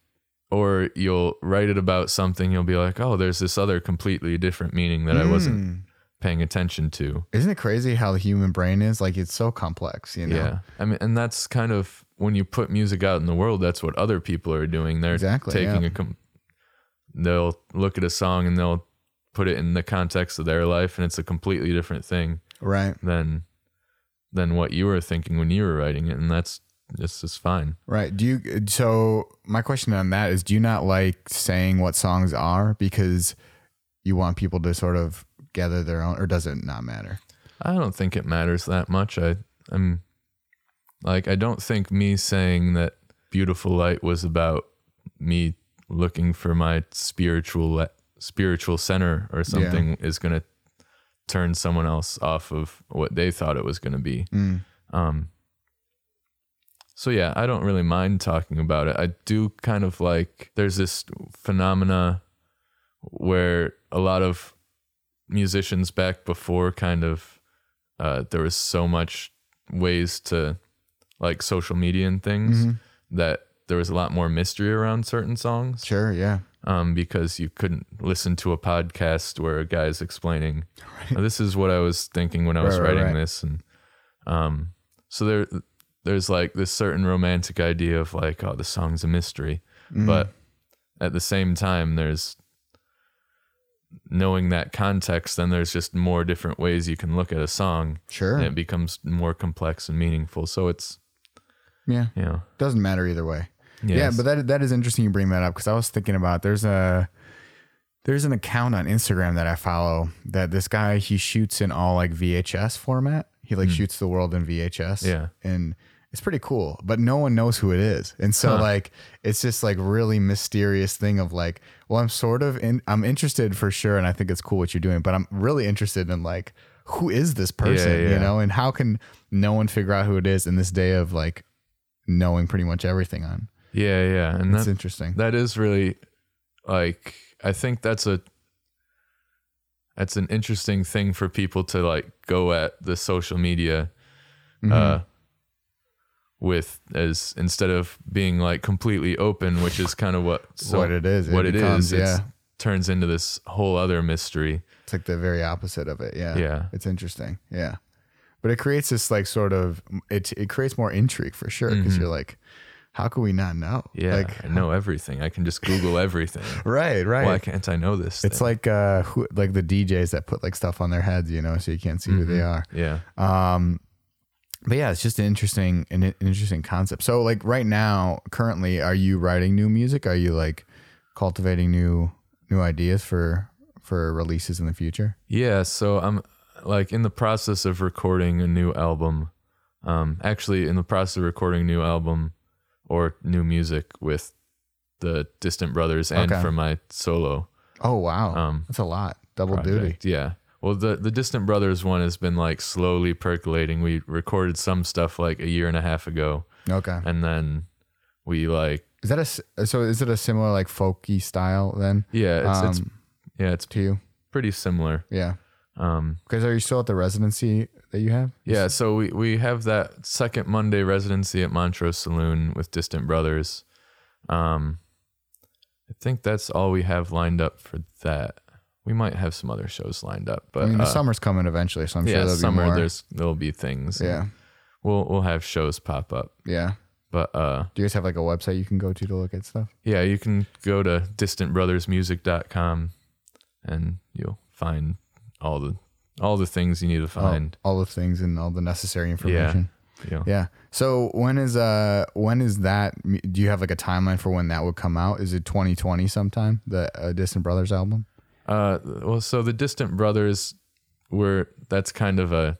or you'll write it about something you'll be like, "Oh, there's this other completely different meaning that I wasn't Mm. paying attention to." Isn't it crazy how the human brain is? Like it's so complex, you know? Yeah. I mean, and that's kind of when you put music out in the world, that's what other people are doing. They're Exactly, taking yeah. a, com- they'll look at a song and they'll put it in the context of their life, and it's a completely different thing Right. than than what you were thinking when you were writing it, and that's this is fine. Right. Do you so my question on that is do you not like saying what songs are because you want people to sort of gather their own or does it not matter? I don't think it matters that much. I I'm like I don't think me saying that beautiful light was about me looking for my spiritual spiritual center or something is going to turn someone else off of what they thought it was going to be. Mm. Um so yeah, I don't really mind talking about it. I do kind of like there's this phenomena where a lot of musicians back before kind of uh, there was so much ways to like social media and things Mm-hmm. that there was a lot more mystery around certain songs Sure, yeah. um, because you couldn't listen to a podcast where a guy's explaining "Oh, this is what I was thinking when I was Right, right, writing right. this and um, so there there's like this certain romantic idea of like oh the song's a mystery Mm-hmm. but at the same time there's knowing that context then there's just more different ways you can look at a song Sure. and it becomes more complex and meaningful so it's Yeah. you know Doesn't matter either way. Yeah, but that that is interesting you bring that up because I was thinking about there's a there's an account on Instagram that I follow that this guy he shoots in all like VHS format. He like shoots the world in VHS. Yeah. And it's pretty cool, but no one knows who it is. And so Huh. like it's just like really mysterious thing of like, well, I'm sort of in I'm interested for sure and I think it's cool what you're doing, but I'm really interested in like who is this person, yeah. you know, and how can no one figure out who it is in this day of like knowing pretty much everything on. yeah yeah and That's interesting. that is really like i think that's a that's an interesting thing for people to like go at the social media Mm-hmm. uh with as instead of being like completely open which is kind of what so what it is. what it it is becomes, it's yeah. turns into this whole other mystery It's like the very opposite of it. Yeah. Yeah. It's interesting. Yeah. But it creates this like sort of it it creates more intrigue for sure because you're like, how can we not know? Mm-hmm. yeah Like i know everything i can just google everything right, right. why can't i know this it's thing? like uh who like the DJs that put like stuff on their heads, you know, so you can't see who they are. yeah Um, but yeah, it's just an interesting an, interesting concept. So like right now, currently, are you writing new music? Are you like cultivating new new ideas for for releases in the future? Yeah, so I'm like in the process of recording a new album. Um, actually, in the process of recording a new album or new music with the Distant Brothers and Okay. for my solo Oh wow, Um, that's a lot. Double duty. Yeah. Well, the the Distant Brothers one has been like slowly percolating. We recorded some stuff like a year and a half ago, Okay, and then we like is that a so? Is it a similar like folky style then? yeah, it's it's Um, yeah, it's to you, pretty similar. yeah. Um, Because are you still at the residency that you have? Yeah, so we, we have that second Monday residency at Montrose Saloon with Distant Brothers. Um, I think that's all we have lined up for that. We might have some other shows lined up, but I mean, the uh, summer's coming eventually, so I'm yeah, sure there'll summer be more. there's there'll be things. yeah, we'll we'll have shows pop up, yeah. but uh, Do you guys have like a website you can go to to look at stuff? yeah, you can go to distantbrothersmusic.com and you'll find all the all the things you need to find. all the things and all the necessary information. You know. Yeah. So when is uh when is that? Do you have like a timeline for when that would come out? Is it 2020 sometime? The uh, Distant Brothers album. Uh, well, so the Distant Brothers were that's kind of a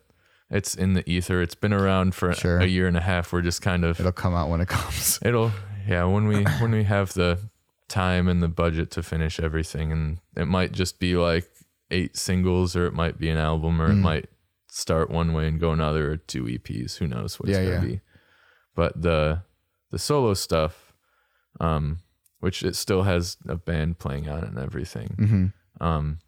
it's in the ether. It's been around for Sure. a year and a half. We're just kind of It'll come out when it comes. It'll yeah when we when we have the time and the budget to finish everything, and it might just be like eight singles, or it might be an album, or it Mm. might start one way and go another, or two EPs. Who knows what Yeah, it's gonna yeah. be? But the the solo stuff, um, which it still has a band playing on it and everything, hmm um,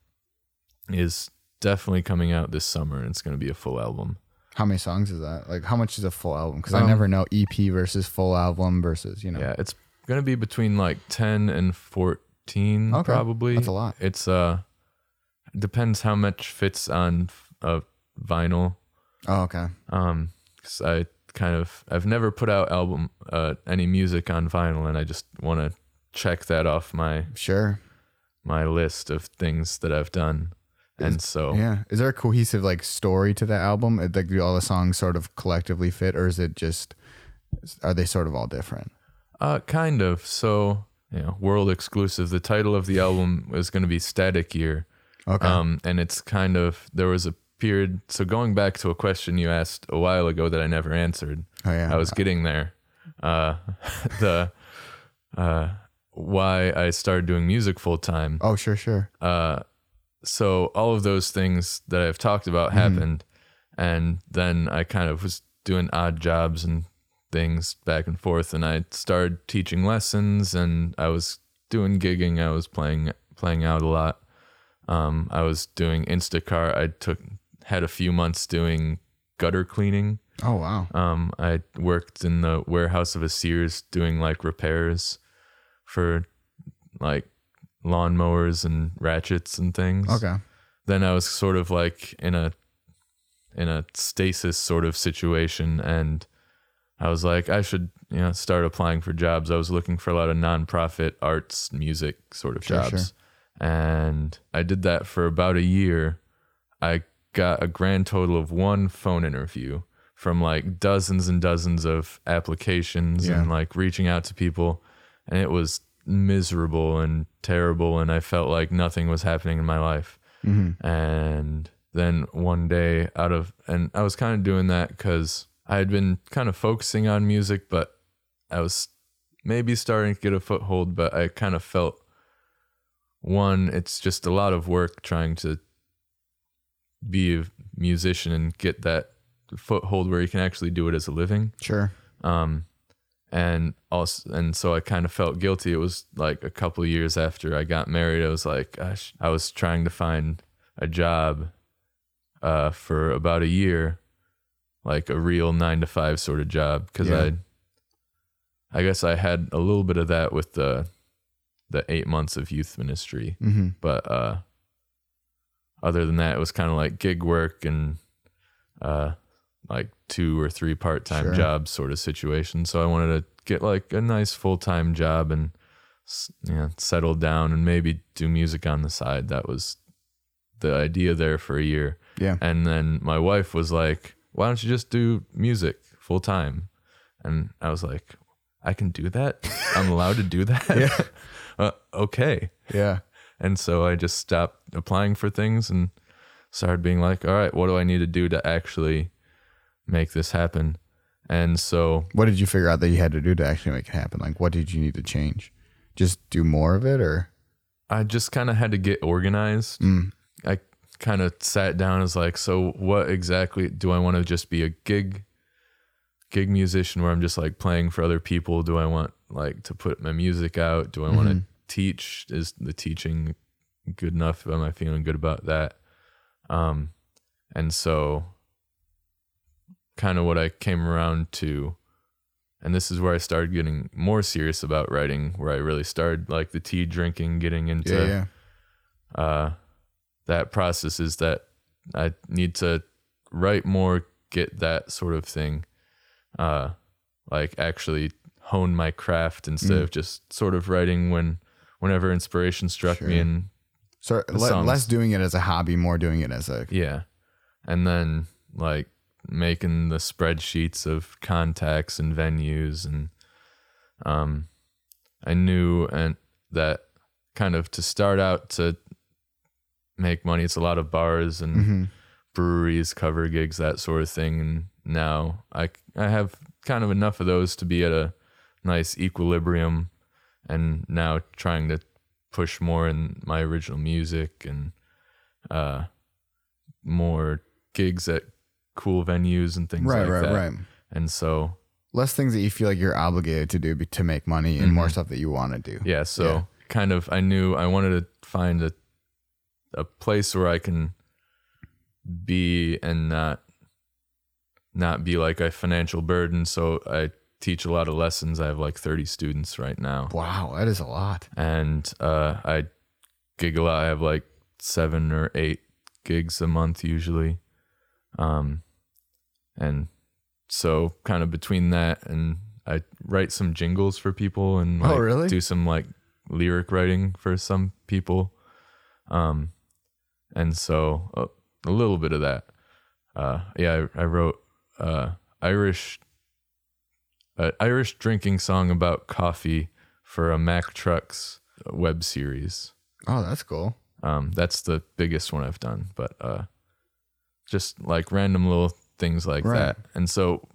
is definitely coming out this summer, and it's gonna be a full album. How many songs is that? Like how much is a full album? Because I Um, never know EP versus full album versus you know. Yeah, it's gonna be between like ten and fourteen, Okay, probably. that's a lot. It's uh, depends how much fits on a vinyl. Oh, okay. Um, 'cause I kind of I've never put out album uh any music on vinyl, and I just want to check that off my Sure. My list of things that I've done, and so Yeah. Is there a cohesive like story to that album? Like do all the songs sort of collectively fit, or is it just are they sort of all different? Uh, kind of. So, you know, world exclusive. The title of the album is going to be Static Year. Okay. Um, and it's kind of, there was a period. So, going back to a question you asked a while ago that I never answered, oh yeah. I was getting there. Uh, the, uh, why I started doing music full time. Oh sure, sure. Uh, so all of those things that I've talked about happened, and then I kind of was doing odd jobs and things back and forth, and I started teaching lessons, and I was doing gigging. I was playing playing out a lot. Um, I was doing Instacart. I took had a few months doing gutter cleaning. Oh wow. Um, I worked in the warehouse of a Sears doing like repairs for like lawnmowers and ratchets and things. Okay. Then I was sort of like in a in a stasis sort of situation and I was like I should, you know, start applying for jobs. I was looking for a lot of nonprofit arts music sort of Sure, jobs. And I did that for about a year. I got a grand total of one phone interview from like dozens and dozens of applications Yeah. and like reaching out to people and it was miserable and terrible and I felt like nothing was happening in my life. Mm-hmm. And then one day out of and I was kind of doing that cuz I had been kind of focusing on music but I was maybe starting to get a foothold but I kind of felt one it's just a lot of work trying to be a musician and get that foothold where you can actually do it as a living Sure. um and also and so i kind of felt guilty it was like a couple of years after i got married i was like gosh i was trying to find a job uh for about a year like a real nine to five sort of job because Yeah. i i guess i had a little bit of that with the the eight months of youth ministry Mm-hmm. but uh other than that it was kind of like gig work and uh like two or three part-time Sure. jobs sort of situation so i wanted to get like a nice full-time job and know settle down and maybe do music on the side that was the idea there for a year Yeah. and then my wife was like why don't you just do music full time and i was like i can do that i'm allowed to do that Yeah. uh, okay Yeah. and so I just stopped applying for things and started being like, all right, what do I need to do to actually make this happen? And so What did you figure out that you had to do to actually make it happen? Like, what did you need to change? Just do more of it, or I just kind of had to get organized. Mm. I kind of sat down as like, so what exactly do I want to just be a gig gig musician where I'm just like playing for other people? Do I want like to put my music out? Do I want to teach? Is the teaching good enough? Am I feeling good about that? Um, and so kind of what I came around to and this is where I started getting more serious about writing, where I really started like the tea drinking, getting into yeah, yeah, uh, that process is that I need to write more, get that sort of thing, uh, like actually hone my craft instead Mm. of just sort of writing when whenever inspiration struck me and So le- less doing it as a hobby, more doing it as a Yeah. And then like making the spreadsheets of contacts and venues and um I knew and that kind of to start out to make money it's a lot of bars and Mm-hmm. breweries cover gigs that sort of thing and now I I have kind of enough of those to be at a nice equilibrium and now trying to push more in my original music and uh more gigs at cool venues and things right, like right, that. right. And so Less things that you feel like you're obligated to do to make money, and Mm-hmm. more stuff that you want to do. yeah, so Yeah. kind of I knew I wanted to find a a place where I can be and not not be like a financial burden. So I teach a lot of lessons. I have like 30 students right now. Wow, that is a lot. and uh, I gig a lot. I have like seven or eight gigs a month usually, um, and so kind of between that and I write some jingles for people and Oh, really? do some like lyric writing for some people, um, and so uh, a little bit of that. Uh, yeah, I, I wrote uh, Irish an Irish drinking song about coffee for a Mack Trucks web series. Oh, that's cool. Um, that's the biggest one I've done, but uh, just like random little things like Right. that. And so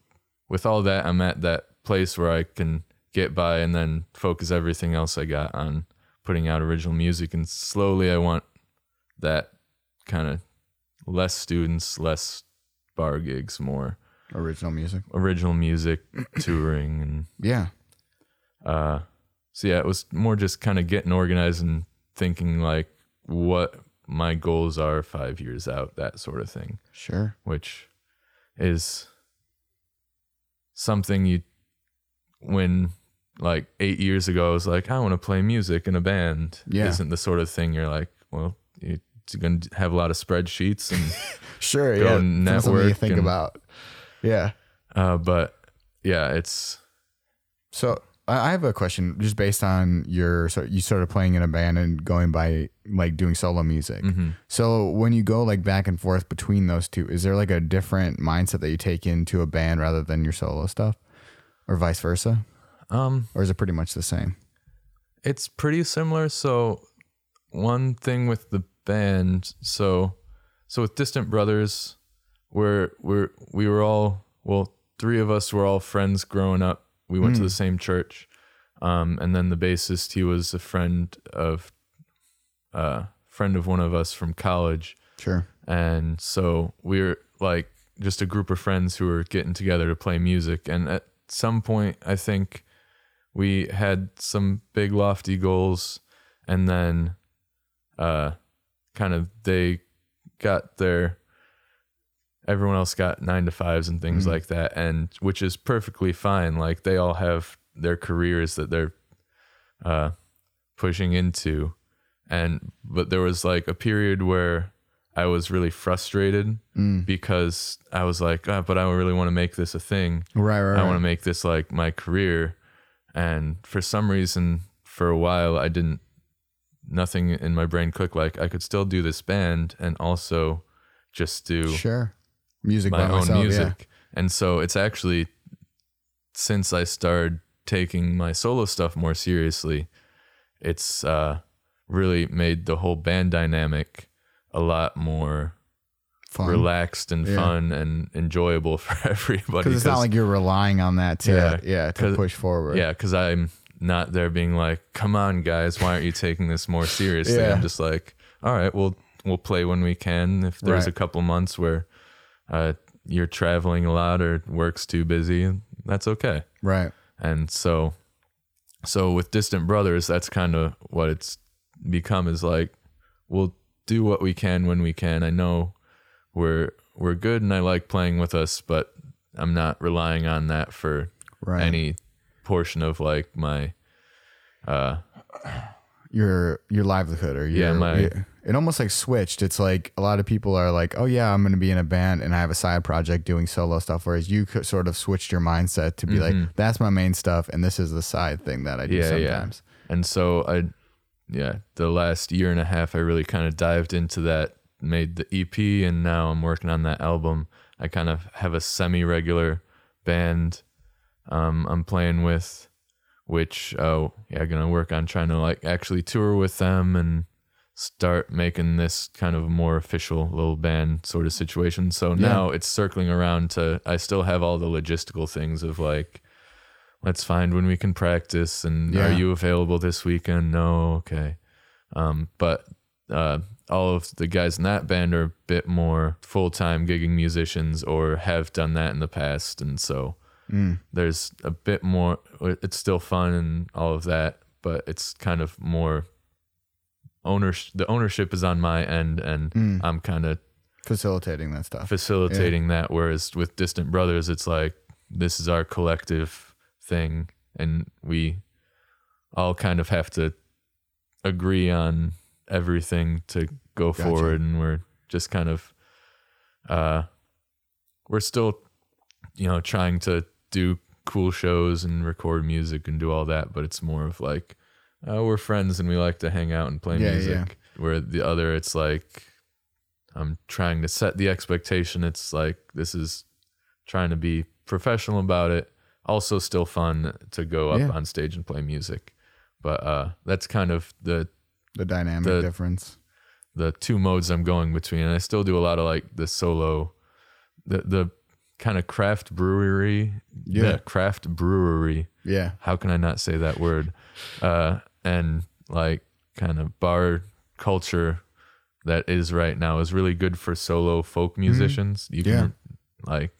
with all that, I'm at that place where I can get by and then focus everything else I got on putting out original music. And slowly, I want that kind of less students, less bar gigs, more Original music. original music, touring, and Yeah. uh, so yeah, it was more just kind of getting organized and thinking like what my goals are five years out, that sort of thing, Sure. which is something you, when like eight years ago, I was like, I want to play music in a band. Yeah. Isn't the sort of thing you're like, well, you're going to have a lot of spreadsheets and, Sure. Yeah. and something you network think and- about. Yeah. uh, but yeah, it's, So I have a question just based on your so you started playing in a band and going by like doing solo music. Mm-hmm. So when you go like back and forth between those two, is there like a different mindset that you take into a band rather than your solo stuff, or vice versa, um, or is it pretty much the same? It's pretty similar. So one thing with the band, so so with Distant Brothers, we're we're we were all well, three of us were all friends growing up. We went to the same church. Um, and then the bassist, he was a friend of uh friend of one of us from college. Sure. And so we were like just a group of friends who were getting together to play music. And at some point, I think we had some big lofty goals. And then uh, kind of they got their, everyone else got nine to fives and things like that. And which is perfectly fine. Like they all have their careers that they're uh, pushing into. And, but there was like a period where I was really frustrated because I was like, "Ah, but I really want to make this a thing. Right. Right. I want to make this like my career. And for some reason, for a while, I didn't, nothing in my brain clicked. Like I could still do this band and also just do Sure. Music my by own myself, music. And so it's actually since I started taking my solo stuff more seriously, it's uh, really made the whole band dynamic a lot more Fun. relaxed and Yeah. fun and enjoyable for everybody. Because it's not like you're relying on that to Yeah, yeah, to push forward. yeah, because I'm not there being like, "Come on, guys, why aren't you taking this more seriously?" Yeah. I'm just like, "All right, we'll we'll play when we can. If there's Right. a couple months where uh, you're traveling a lot or work's too busy, that's okay." Right. And so, so with Distant Brothers, that's kind of what it's become. Is like, we'll do what we can when we can. I know we're we're good, and I like playing with us, but I'm not relying on that for Right. any portion of like my uh your your livelihood or your, Yeah, my- your- it almost like switched it's like a lot of people are like oh yeah i'm going to be in a band and i have a side project doing solo stuff whereas you could sort of switched your mindset to be like that's my main stuff and this is the side thing that i do Mm-hmm. Yeah, yeah. sometimes and so I yeah, the last year and a half, I really kind of dived into that, made the EP, and now I'm working on that album. I kind of have a semi regular band um, I'm playing with, which, oh, yeah, gonna work on trying to like actually tour with them and start making this kind of more official little band sort of situation. So now it's circling around to, I still have all the logistical things of like, let's find when we can practice and Yeah. are you available this weekend no okay um, but uh, all of the guys in that band are a bit more full-time gigging musicians or have done that in the past and so Mm. there's a bit more it's still fun and all of that but it's kind of more ownership the ownership is on my end and Mm. i'm kind of Facilitating that stuff. facilitating that whereas with distant brothers it's like this is our collective thing and we all kind of have to agree on everything to go Gotcha. forward and we're just kind of uh we're still you know trying to do cool shows and record music and do all that but it's more of like uh, we're friends and we like to hang out and play Yeah, music where the other it's like i'm trying to set the expectation it's like this is trying to be professional about it also still fun to go up Yeah. on stage and play music but uh that's kind of the The dynamic The- difference. the two modes I'm going between. And I still do a lot of like the solo, the the kind of craft brewery, Yeah. craft brewery. Yeah. How can I not say that word? Uh, and like kind of bar culture that is right now is really good for solo folk musicians. You Mm-hmm. Yeah. can like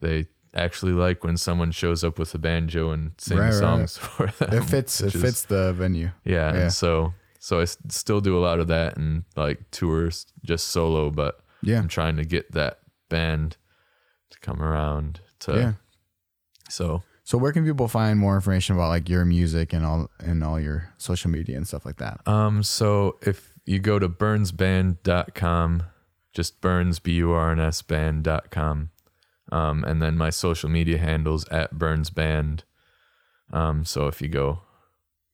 they actually like when someone shows up with a banjo and sings Right, right, songs for them. It fits. It which fits the venue. yeah, Yeah. and so so I still do a lot of that and like tours just solo, but Yeah. I'm trying to get that band to come around to Yeah. so So where can people find more information about like your music and all and all your social media and stuff like that? um so if you go to burnsband.com, just burns b u r n s band.com. Um and then my social media handles at burnsband. Um so if you go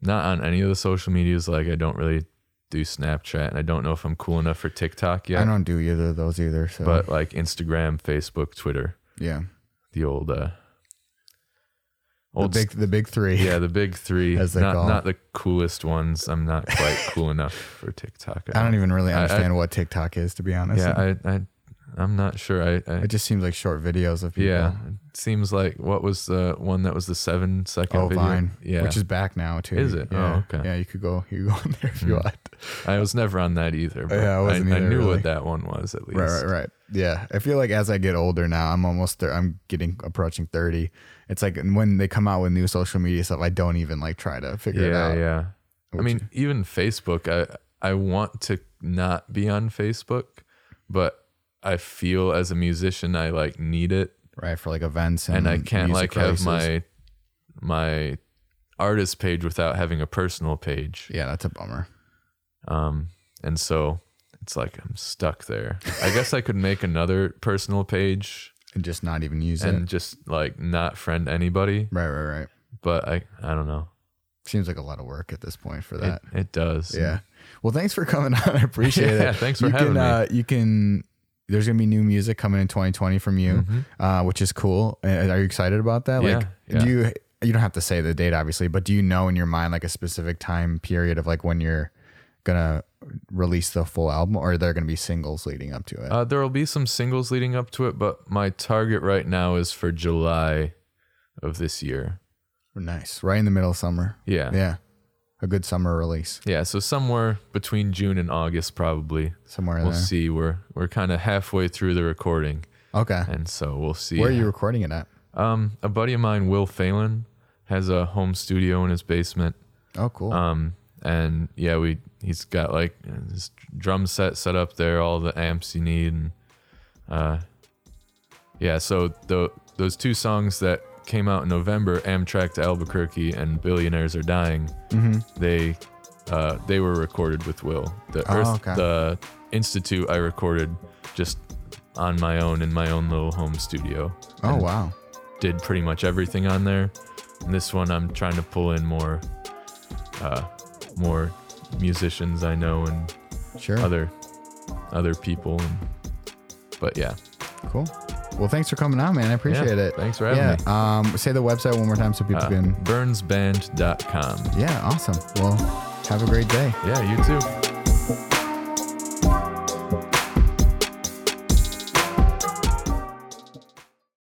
not on any of the social medias like I don't really do Snapchat and I don't know if I'm cool enough for TikTok yet. I don't do either of those either. So but like Instagram, Facebook, Twitter, yeah, the old uh the old big the big three. yeah, the big 3. As they not call not the coolest ones. I'm not quite cool enough for TikTok. I don't even really I- I- understand what TikTok is to be honest. Yeah, I I I'm not sure. I, I it just seems like short videos of people. yeah, it seems like what was the one that was the 7 second Oh, video? Vine. Yeah. Which is back now too. Is it? Oh, Yeah. okay. Yeah, you could go. You could go in there if you Hmm. want. I was never on that either, but Yeah, I I, wasn't I either, knew really. what that one was at least. Right, right, right. Yeah, I feel like as I get older now, I'm almost there. I'm getting approaching thirty. It's like when they come out with new social media stuff, I don't even like try to figure it out. yeah. I mean, even Facebook, I I want to not be on Facebook, but I feel as a musician I like need it, right for like events and, and I can't like have my my artist page without having a personal page. Yeah, that's a bummer. Um, and so it's like I'm stuck there. I guess I could make another personal page And just not even use it. and it. just like not friend anybody, Right, right, right. but I I don't know. Seems like a lot of work at this point for that. it does. yeah. Well, thanks for coming on. I appreciate Yeah, it. thanks for you having can, me. Uh, you can. There's gonna be new music coming in 2020 from you, Mhm. uh, which is cool. Are you excited about that? Yeah, Like, yeah. do you? You don't have to say the date, obviously, but do you know in your mind like a specific time period of like when you're gonna release the full album, or are there gonna be singles leading up to it? Uh, there will be some singles leading up to it, but my target right now is for July of this year. nice, right in the middle of summer. Yeah. Yeah. A good summer release Yeah, so somewhere between June and August, probably. somewhere We'll there. see. We're we're kind of halfway through the recording, Okay, and so we'll see. where are you recording it at? Um, a buddy of mine, Will Phelan, has a home studio in his basement. Oh, cool. Um, and yeah, we he's got like his drum set set up there, all the amps you need, and uh, yeah. So the those two songs that came out in November, Amtrak to Albuquerque and Billionaires Are Dying, mm-hmm. they uh, they were recorded with Will. The Oh, Earth, okay. the Institute, I recorded just on my own in my own little home studio. Oh, wow. Did pretty much everything on there. And this one, I'm trying to pull in more, uh, more musicians I know and Sure. other other people. And, but yeah, Cool. Well, thanks for coming on, man. I appreciate Yeah, it. thanks for having yeah. me. Um, say the website one more time so people uh, can. burnsband.com. Yeah. Awesome. Well, have a great day. Yeah, you too.